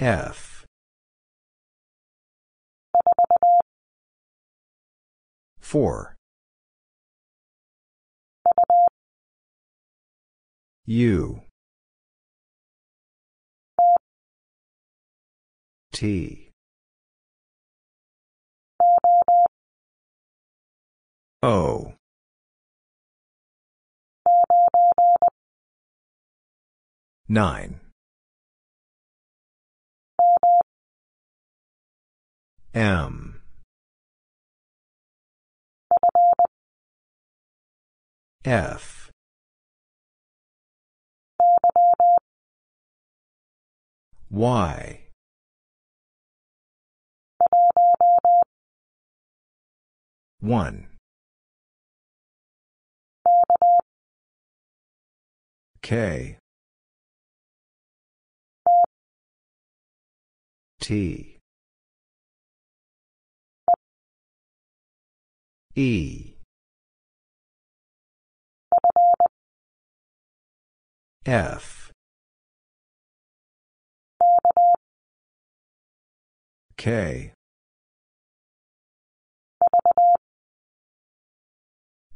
F. 4. U. T. O. Nine. M. F. Y. One. K. T. E. F. K.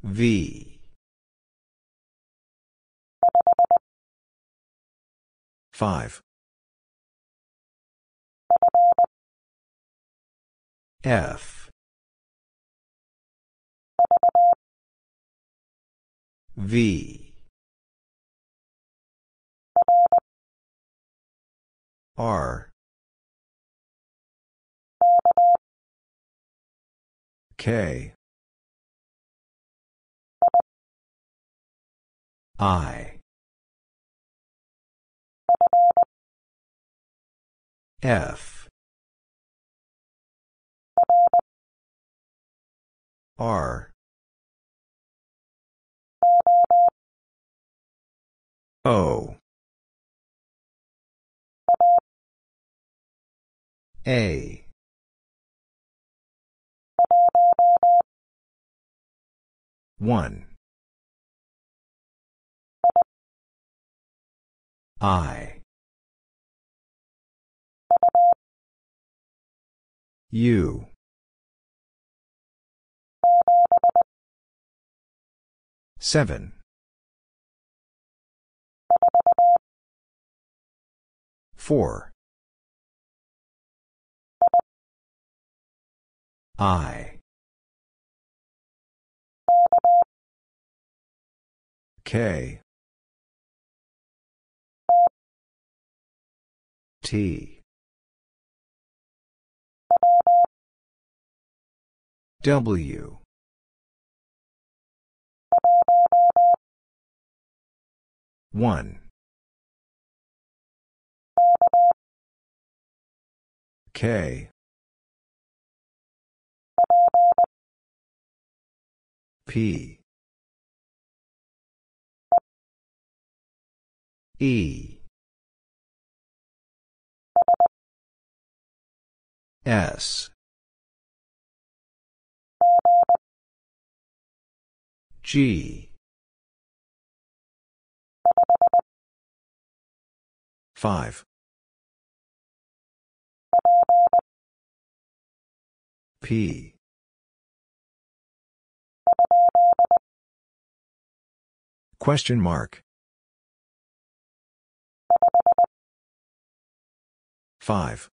V. 5. F. V. R. K. I. F. R. O. A. One. I. U. Seven. Four. I. K. T. W. One. K. P. E. S. G. 5. P. Question mark. 5.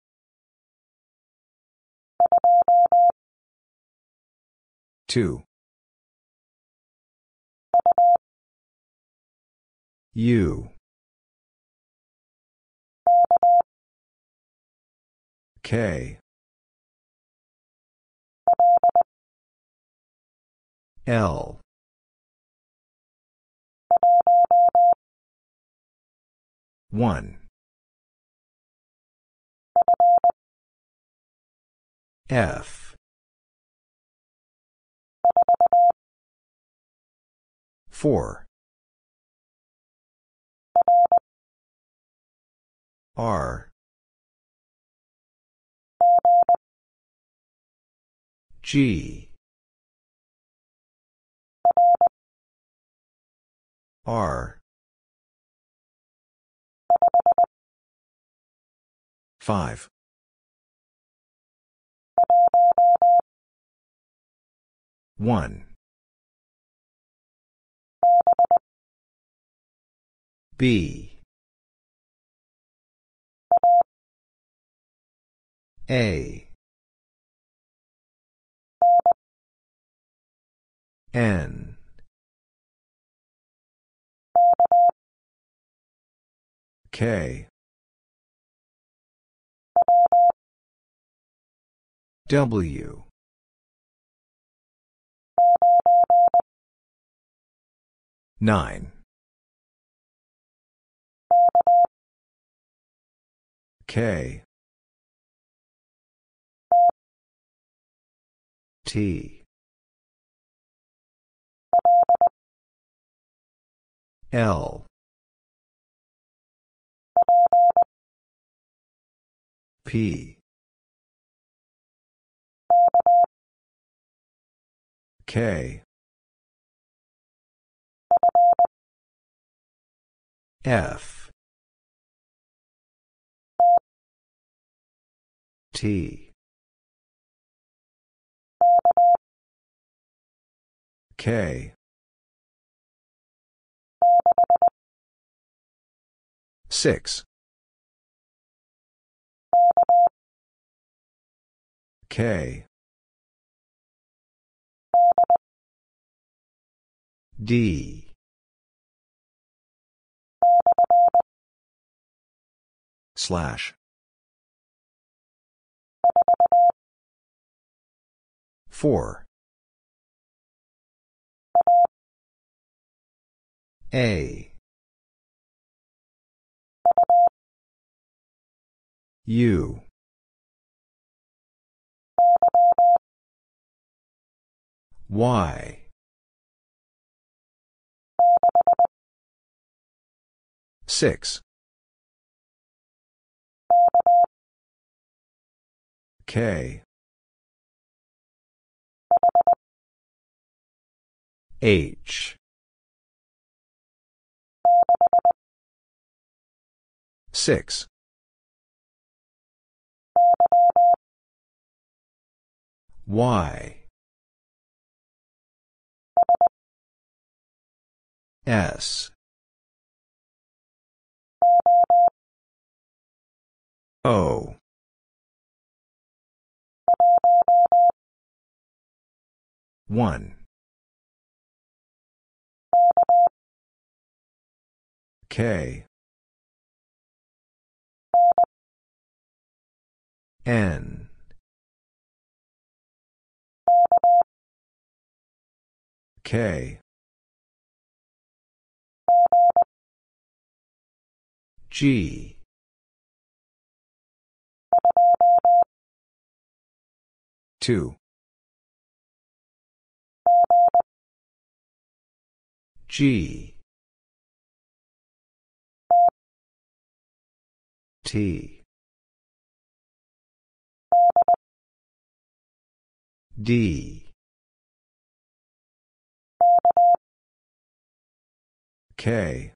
Two. U. K. L. One. F. Four. R. G. R. Five. One. B. A. N. K. W. Nine. K. T. L. P. K. F. T. K. Six. K. D. Slash. Four. A. U. Y. Six. K. H. Six. Y. S. O. One. K. N. K. G. Two. G. T. D. K.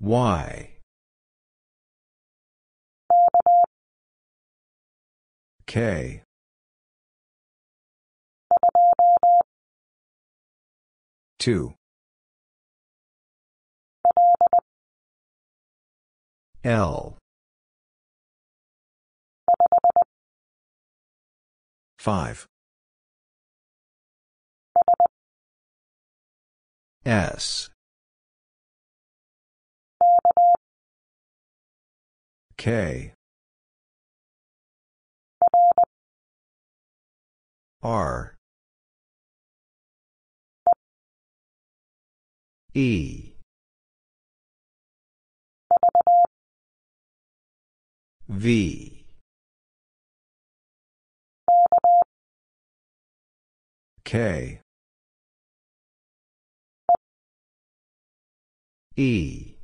Y. K. Two. L. Five. S. K. R. E. V. K. E.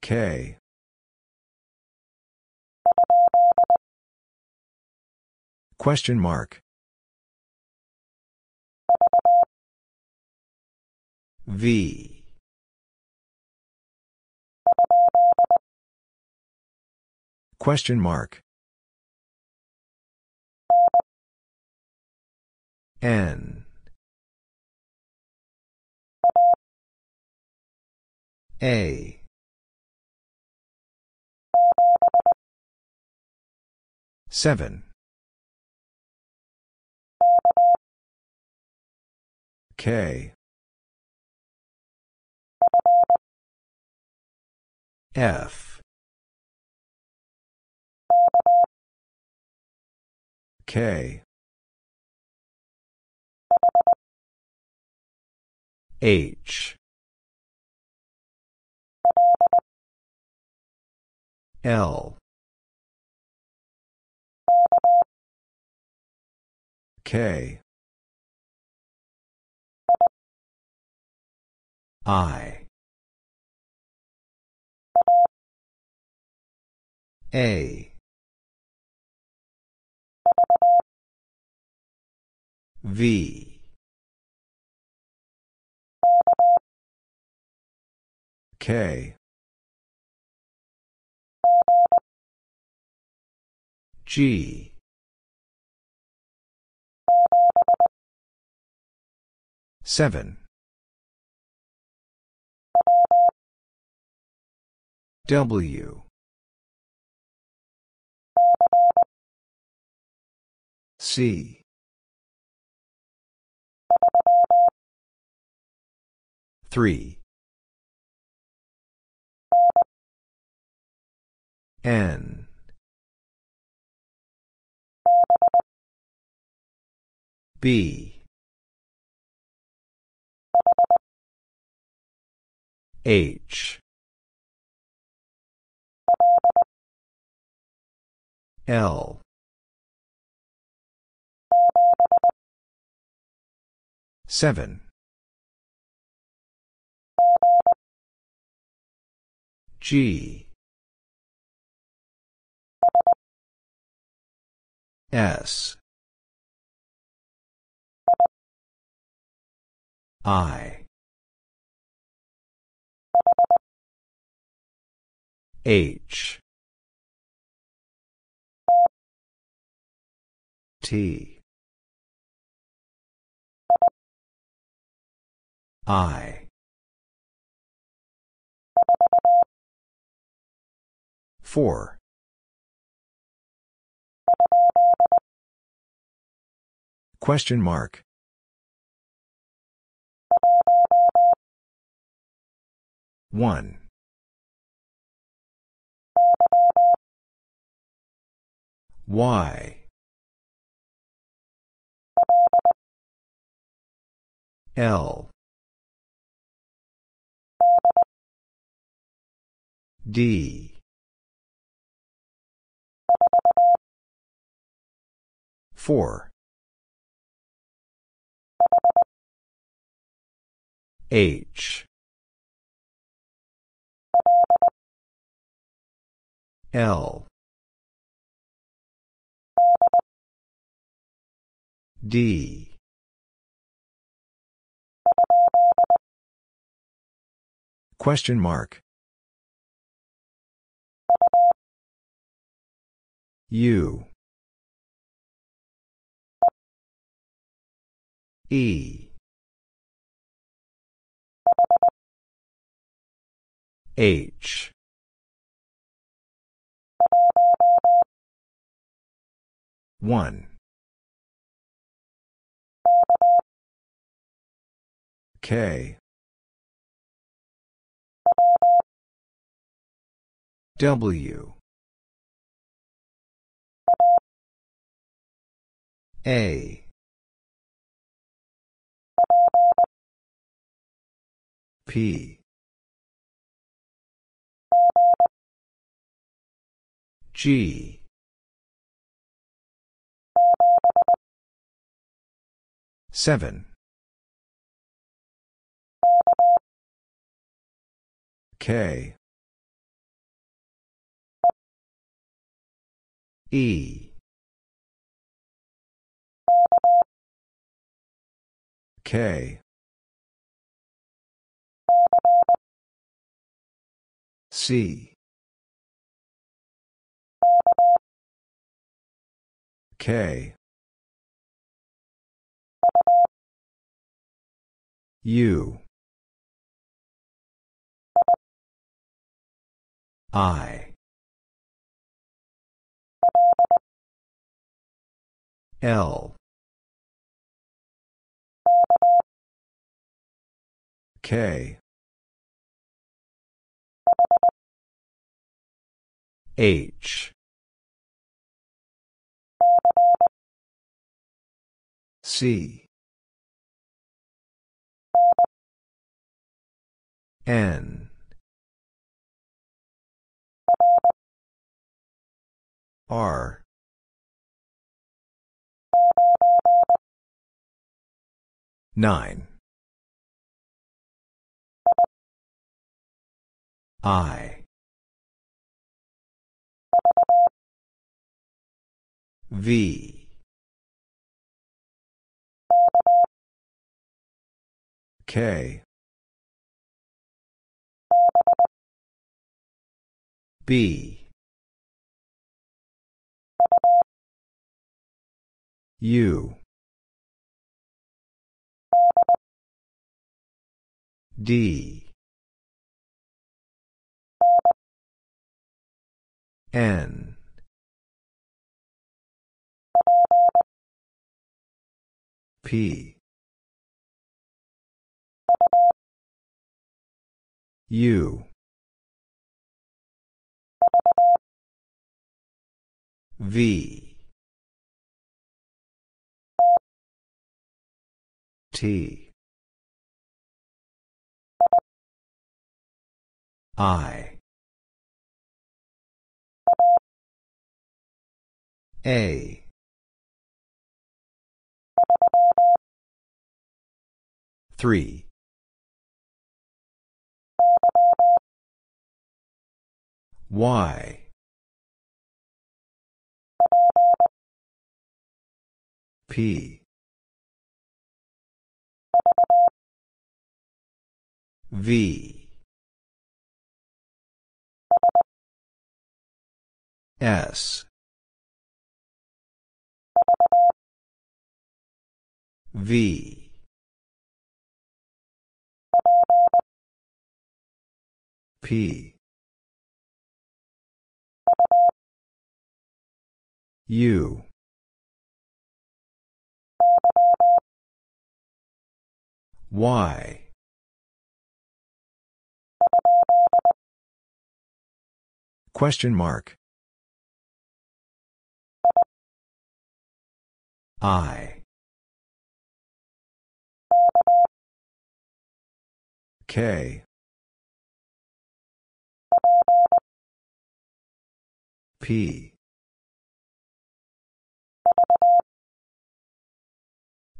K. Question mark. V. Question mark. N. A. Seven. K. F. K. H. L. K. I. A. V. K. G. Seven. W. C. Three. N. B. H. L. Seven. G. S. I. H. T. I. Four. Question mark. One. Y. L. D. Four. H. L. D. Question mark. U. E. H. One. K. W. A. P. G. Seven. K. E. K. C. K. U. I. L. K. H. C. N. R. Nine. I. V. K. B. U. D. N. P. U. V. T. I. A. Three. Y. P. V. S. V. P. U. Y. Question mark. I. K. P.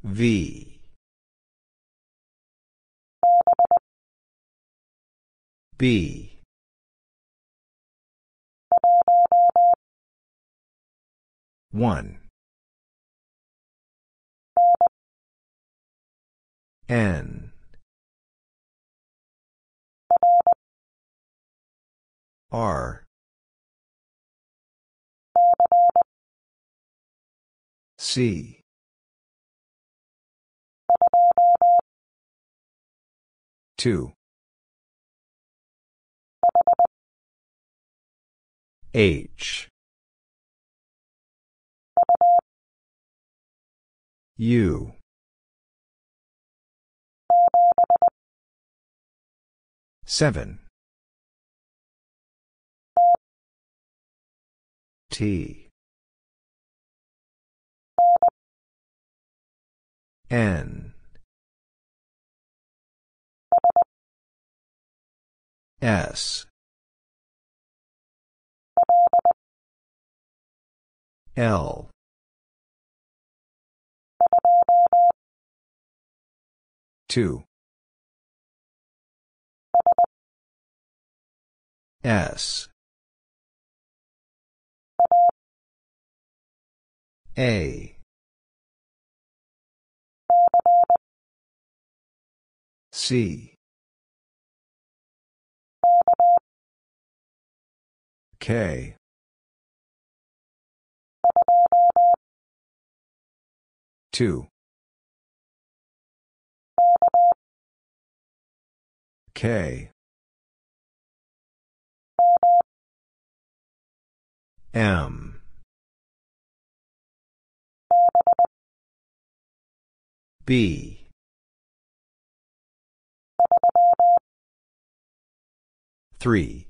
V. B. One. N. R. C. Two. H. U. Seven. T. N. S. L. Two. S. A. C. K. Two. K. M. B. Three.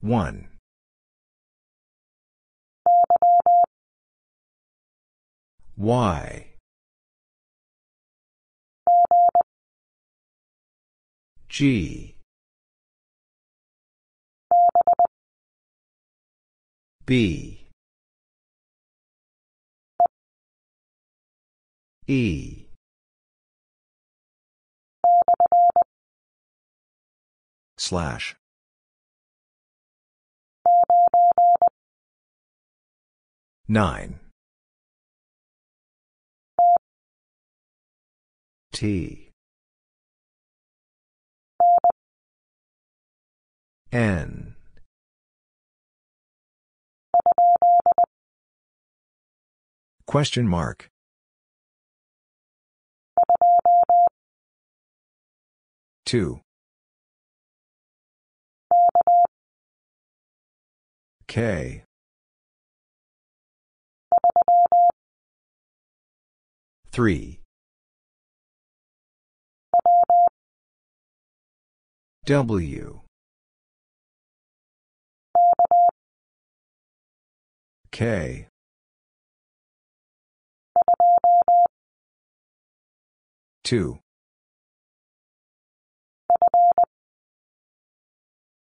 One. Y. G. B. E. Slash. Nine. T. N. Question mark. Two. K. Three. W. K. Two.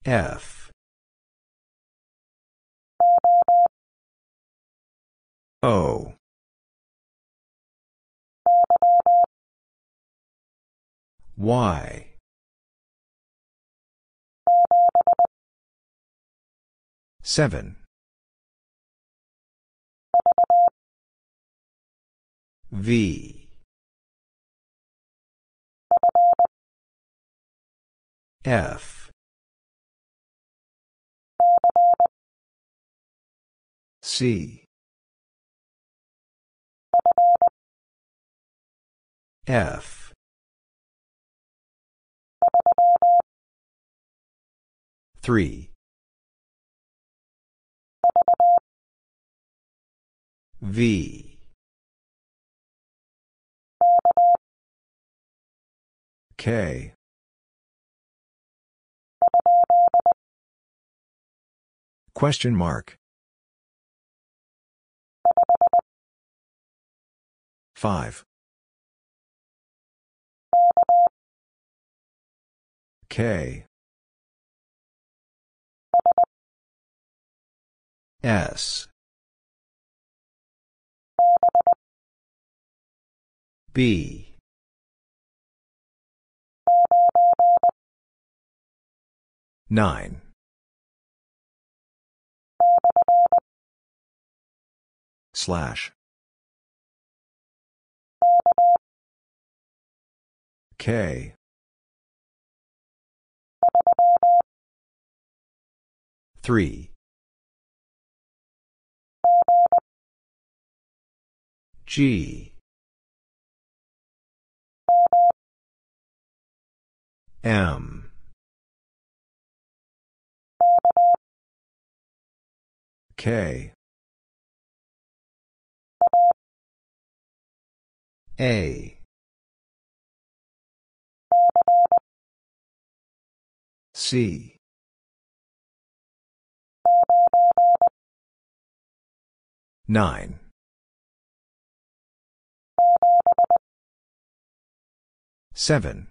F. O. Y. Seven. V. F. C. F. Three. V. K. Question mark. Five. K. S. B. Nine. Slash. K. Three. G. M. K. A. C. Nine. Seven.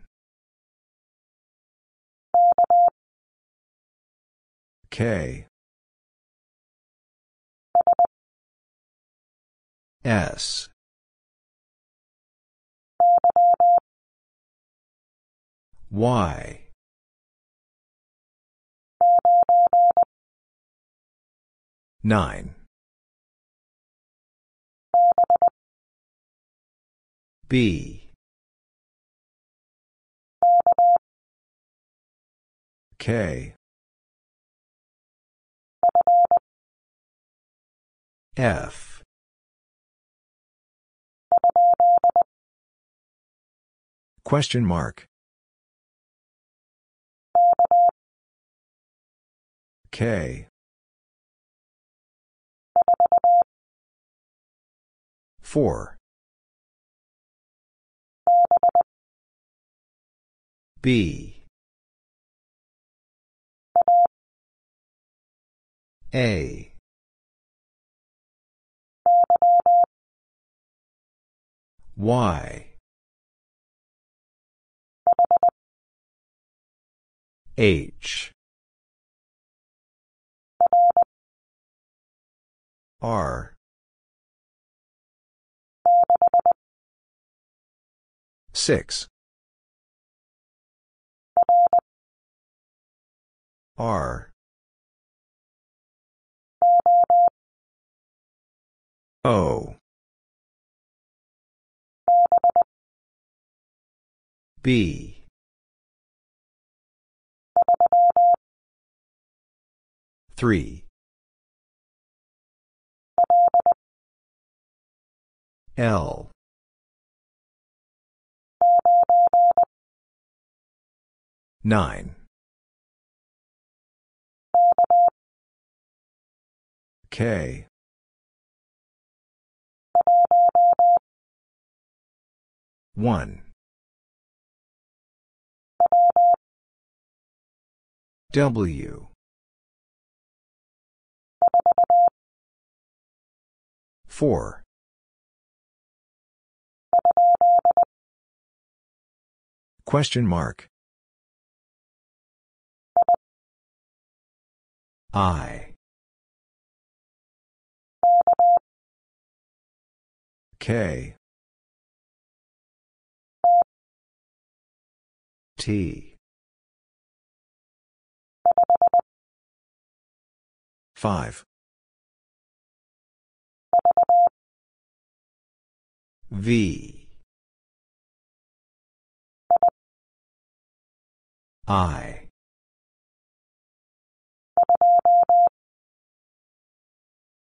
K. S. Y. Nine. B. K. F. Question mark. K. Four. B. A. Y. H. R. Six. R. O. B. Three. L. Nine. K. One. W. Four. Question mark. I. K. T. Five. V. I.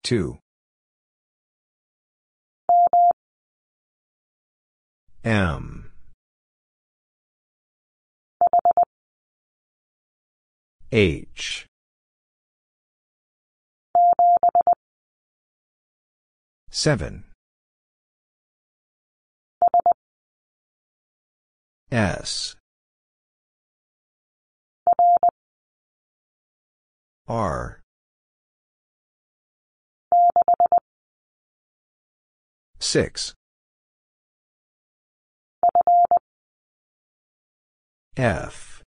Two. M. H. Seven. S. R. Six. F.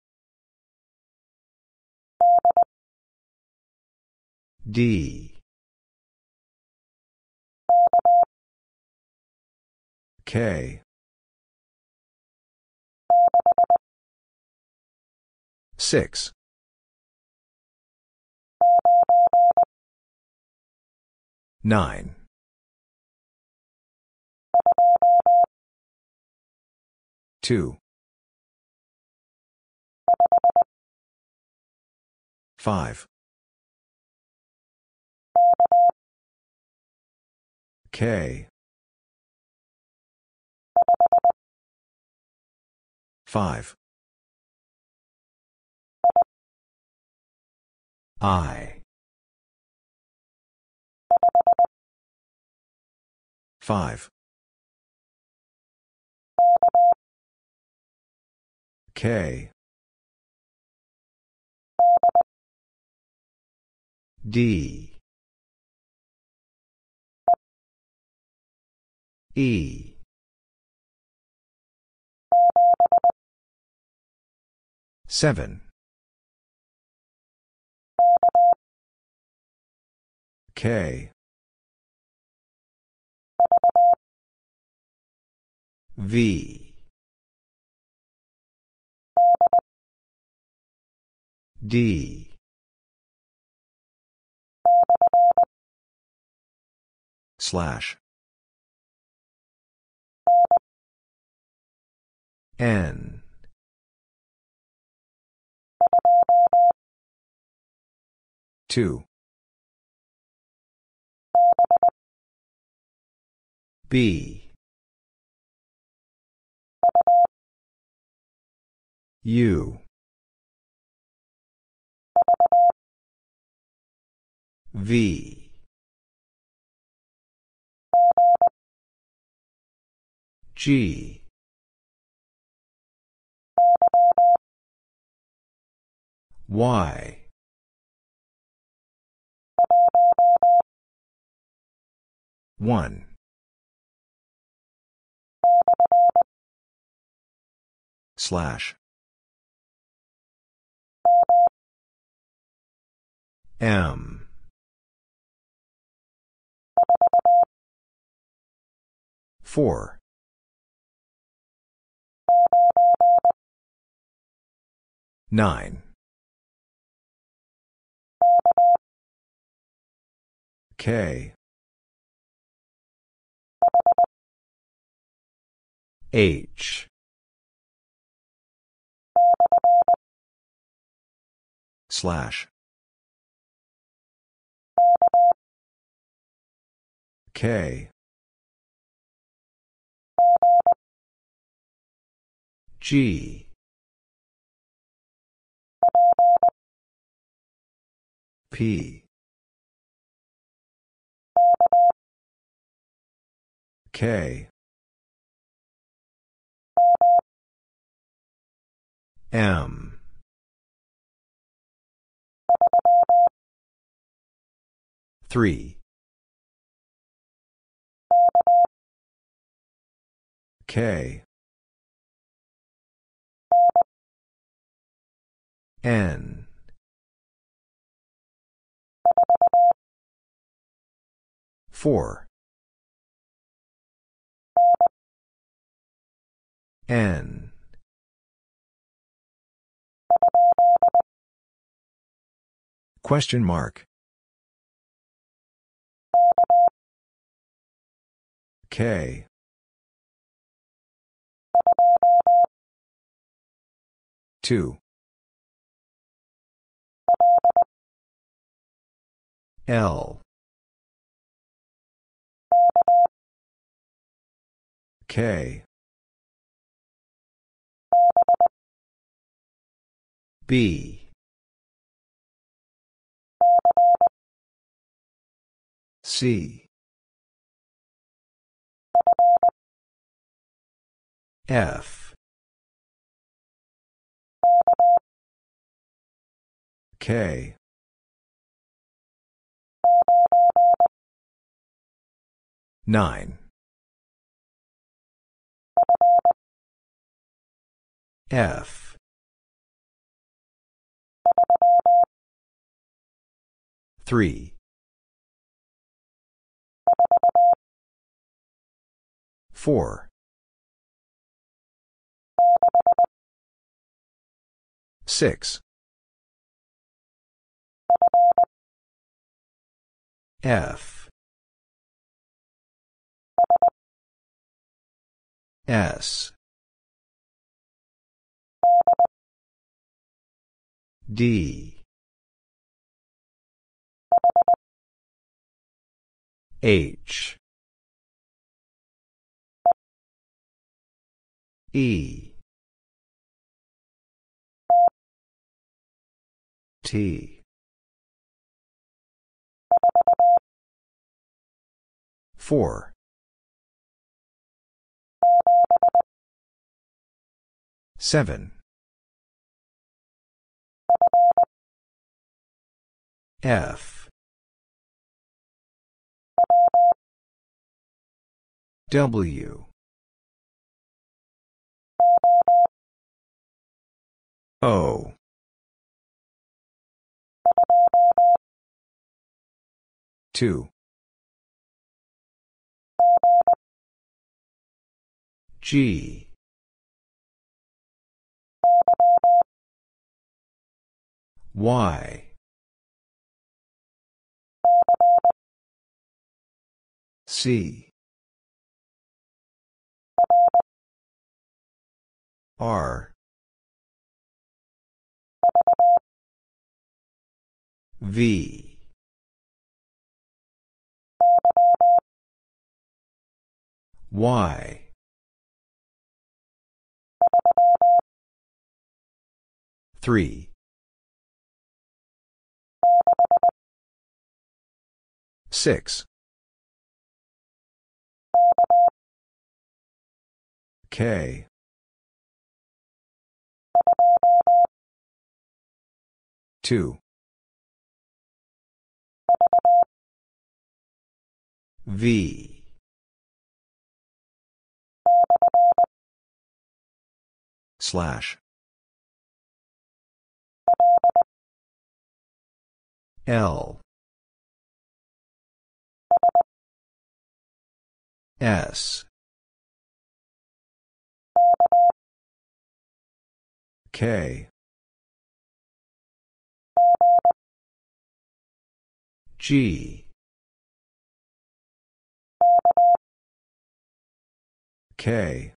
D. K. Six. Nine. Two. Five. K. Five. I. Five. K. D. E. Seven. K. V. D. Slash. N. Two. B. U. V. G. Y. One. Slash. M. Four. Nine. K. H. Slash. K. G. P. K. M. Three. K. N. Four. N. Question mark. K. Two. L. K. B. C. F. K. Nine. F. Three. Four. Six. F. S. D. H. E. T. Four. Seven. F. W. O. Two. G. Y. C. R. V. Y. Three. Six. K. Two. V. Slash. L. S. K. G. K.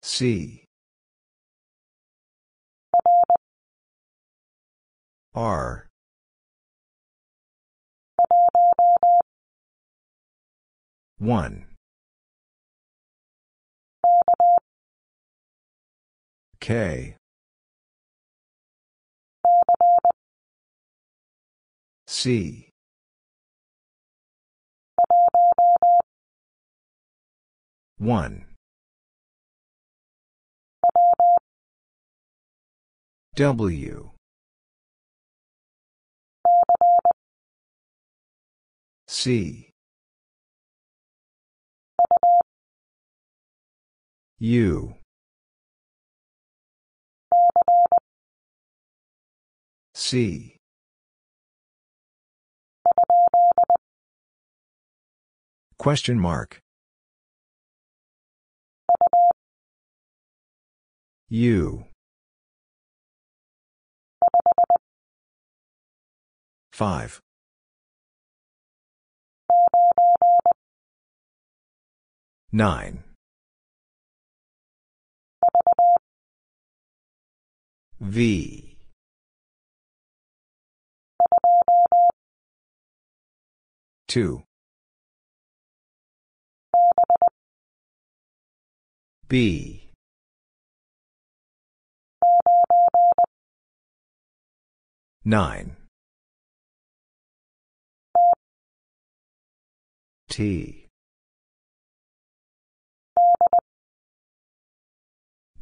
C. R. One. K. C. One. W. C. U. C. Question mark. U. Five. Nine. V. Two. B. Nine. T.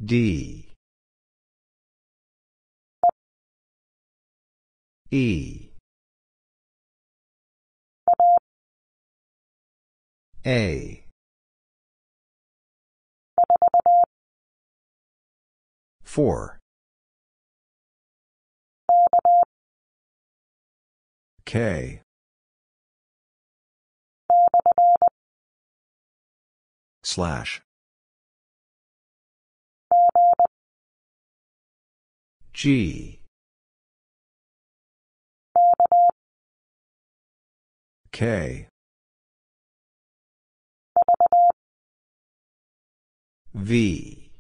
D. E. A. Four. K. Slash. G. K. V.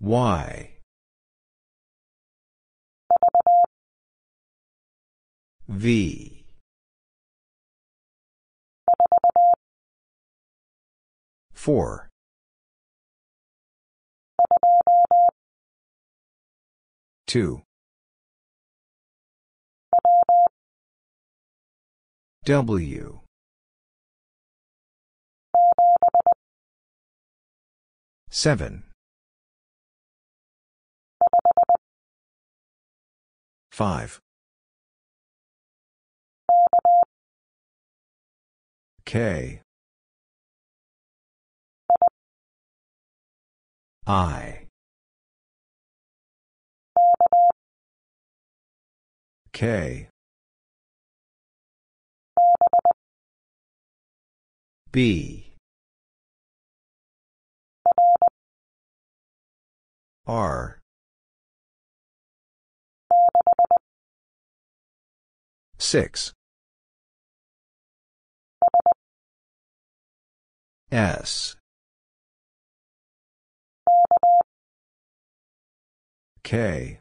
Y. V. Four. Two. W. Seven. Five. K. I. K. B. R. Six. S K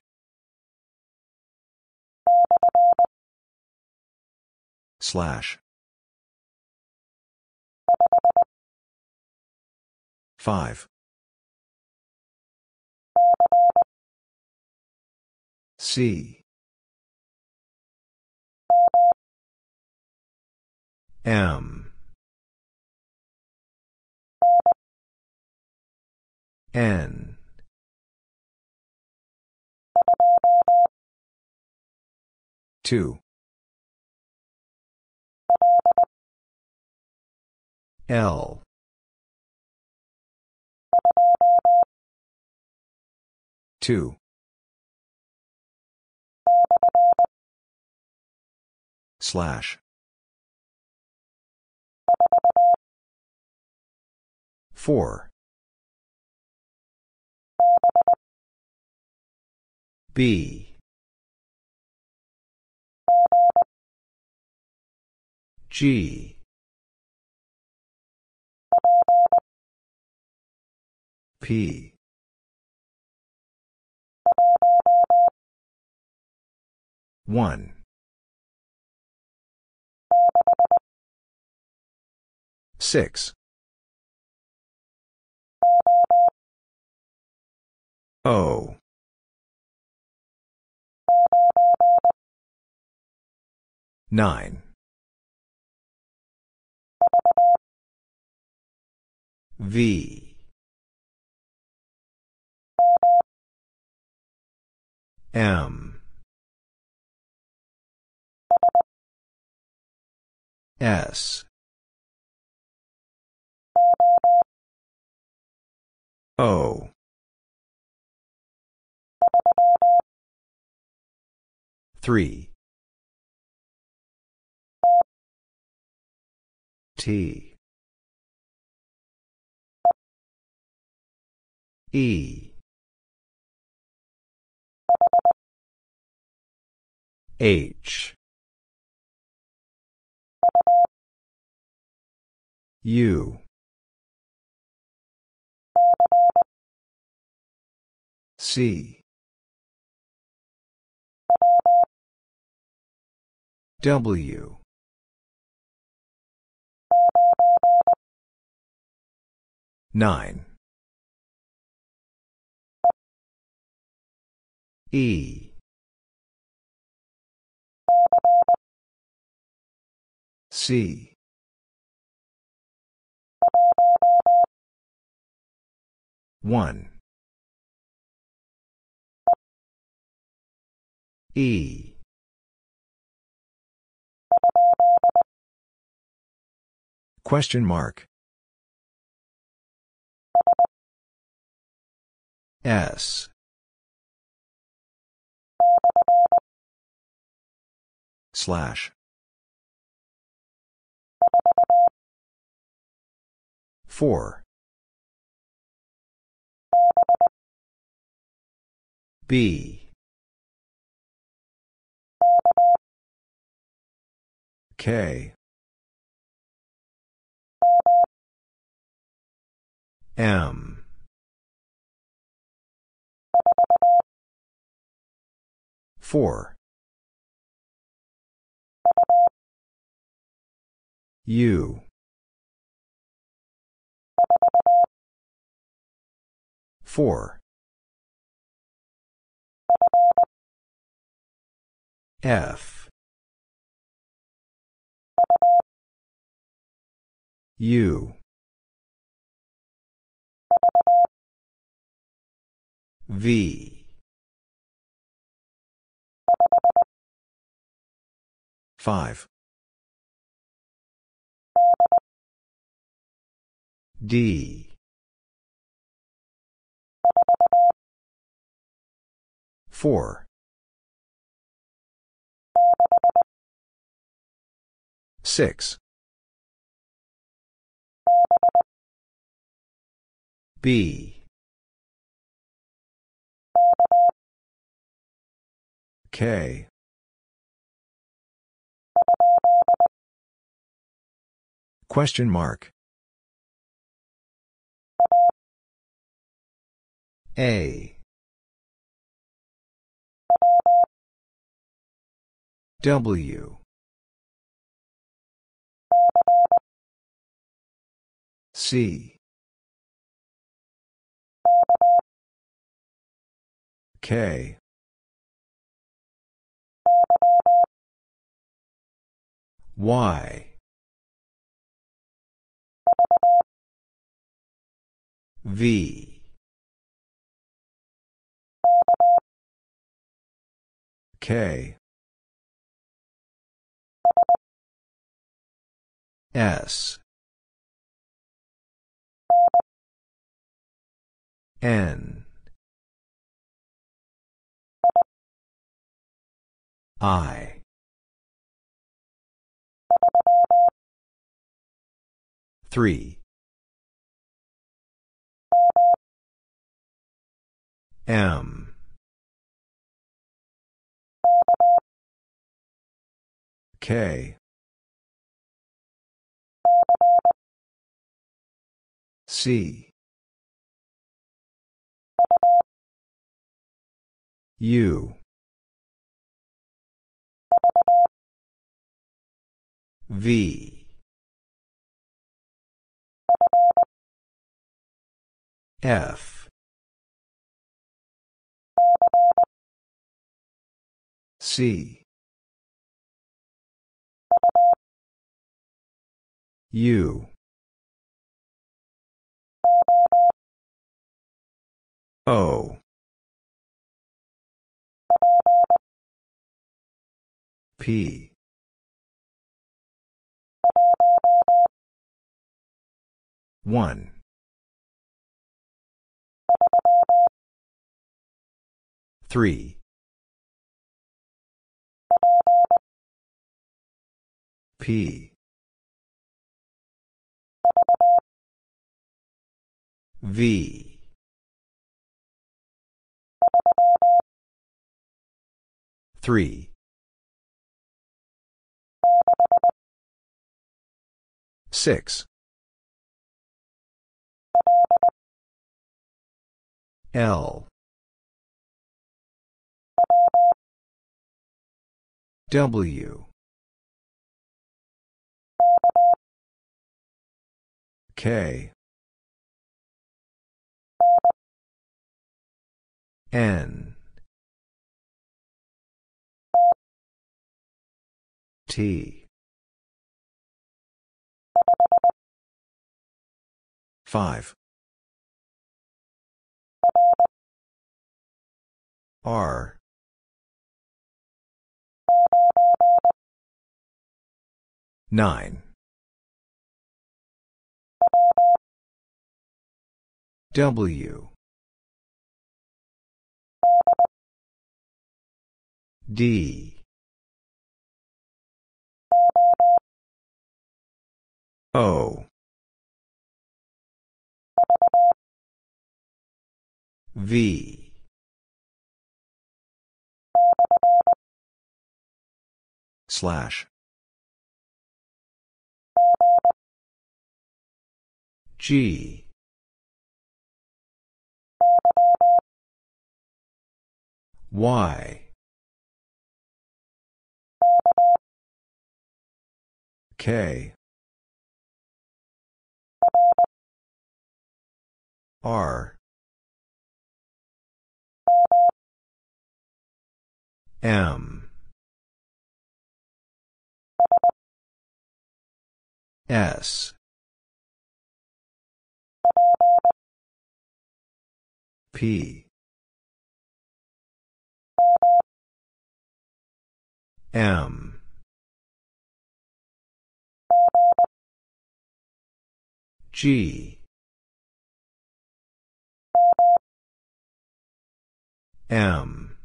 slash 5 C. M. N. Two. L two. Slash. Four. B. G. P one. Six. O. Nine. V. M S. O. Three. T. E. H U C. W. nine. E. C one. E. Question mark. S. Slash. Four B. K. M. Four. U four. F. U. V. Five. D 4. 6. B. K. Question mark. A. W. C. K. Y. V. K. S. N. I. Three. M. K. C. U. V. F. C. U. O. P. One. Three. P. V. Three. Six. L. W. K. N. T. 5. R. Nine. W. D. O. V. Slash. G. Y. K. R. M. S. P. M. G. M.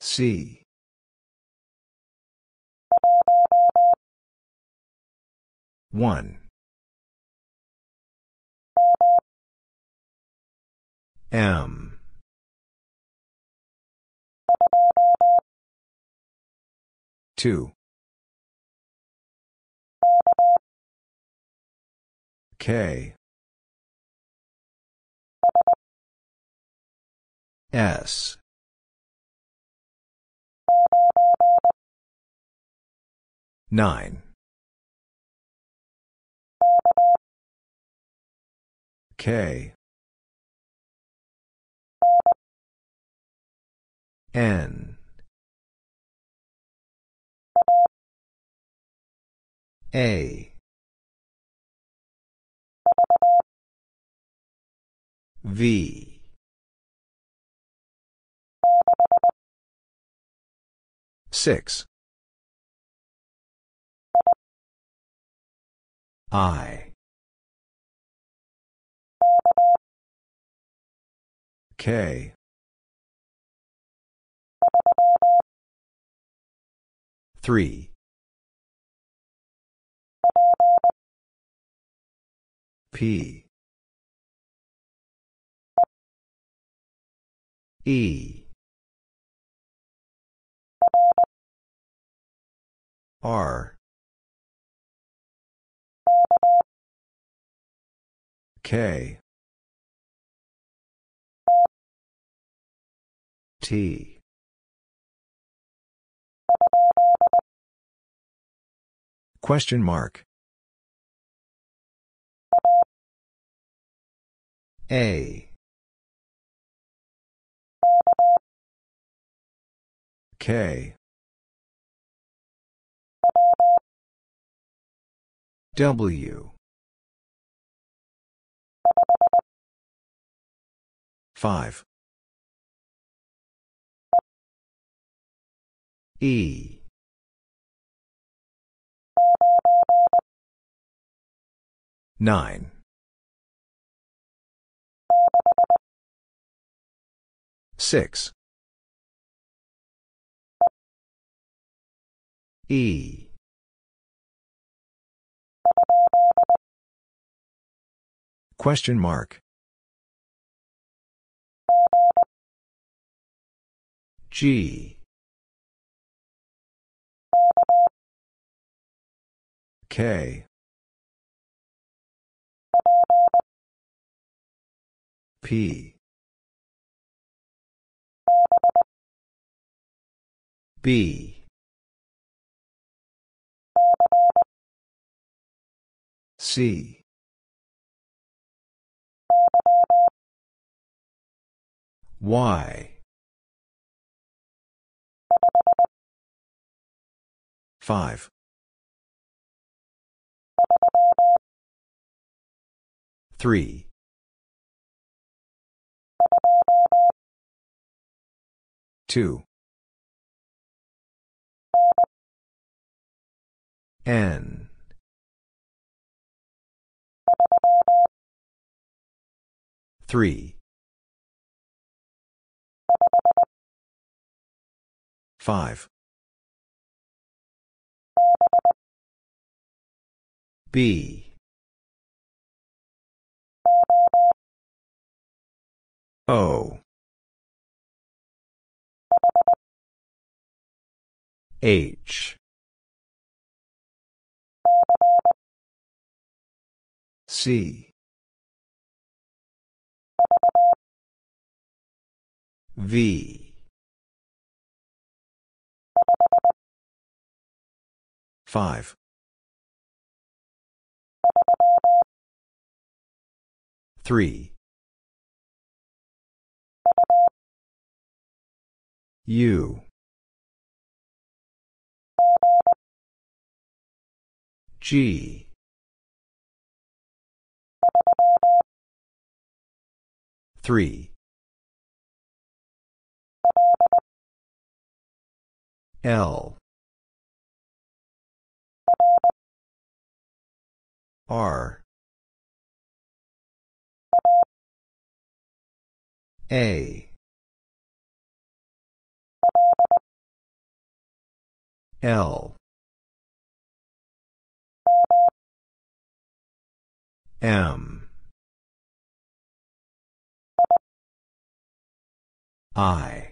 C. One. M. Two. K. S. Nine. K. N. A. V. Six. I. K. Three. P. E. R. K. T. Question mark. A. K. W. 5. E. Nine. Six. E. Question mark. G. K. P. B. C. Y. 5. 3. Two. N. Three. Five. B. O. H. C. V. 5. Three. U. G. Three. L. R. A. L. M. I.